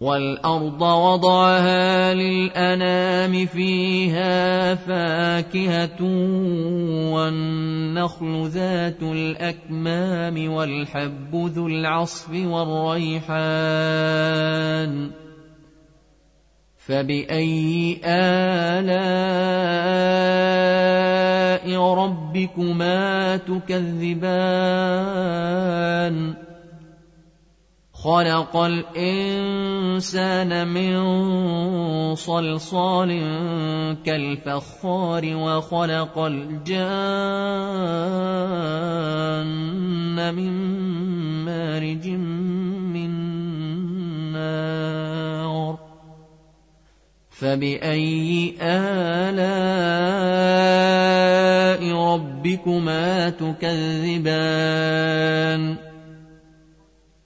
والأرض وضعها للأنام فيها فاكهة والنخل ذات الأكمام والحب ذو العصف والريحان فبأي آلاء ربكما تكذبان خلق الإنسان من صلصال كالفخار وخلق الجان من مارج من نار فبأي آلاء ربكما تكذبان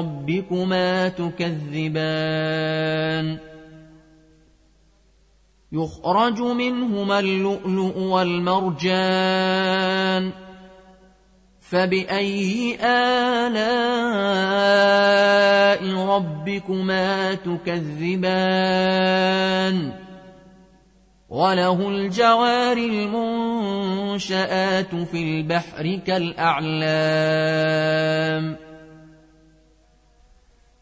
ربكما تكذبان. يخرج منهما اللؤلؤ والمرجان. فبأي آلاء ربكما تكذبان؟ وله الجوار المنشآت في البحر كالأعلام.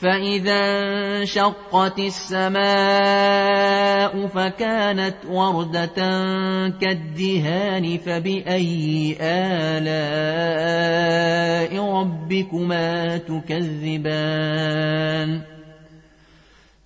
فإذا انشقت السماء فكانت وردة كالدهان فبأي آلاء ربكما تكذبان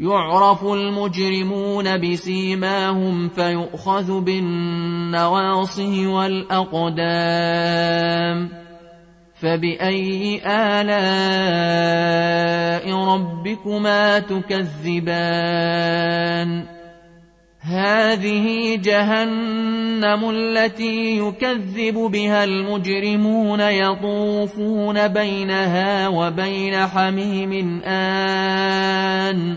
يعرف المجرمون بسيماهم فيؤخذ بالنواصي والأقدام فبأي آلاء ربكما تكذبان هذه جهنم التي يكذب بها المجرمون يطوفون بينها وبين حميم آن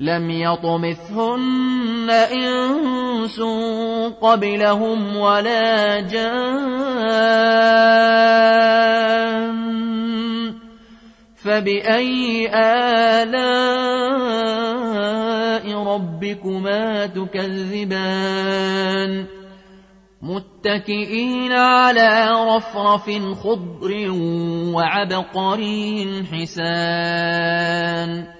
لم يطمثهن إنس قبلهم ولا جان. فبأي آلاء ربكما تكذبان؟ متكئين على رفرف خضر وعبقري حسان.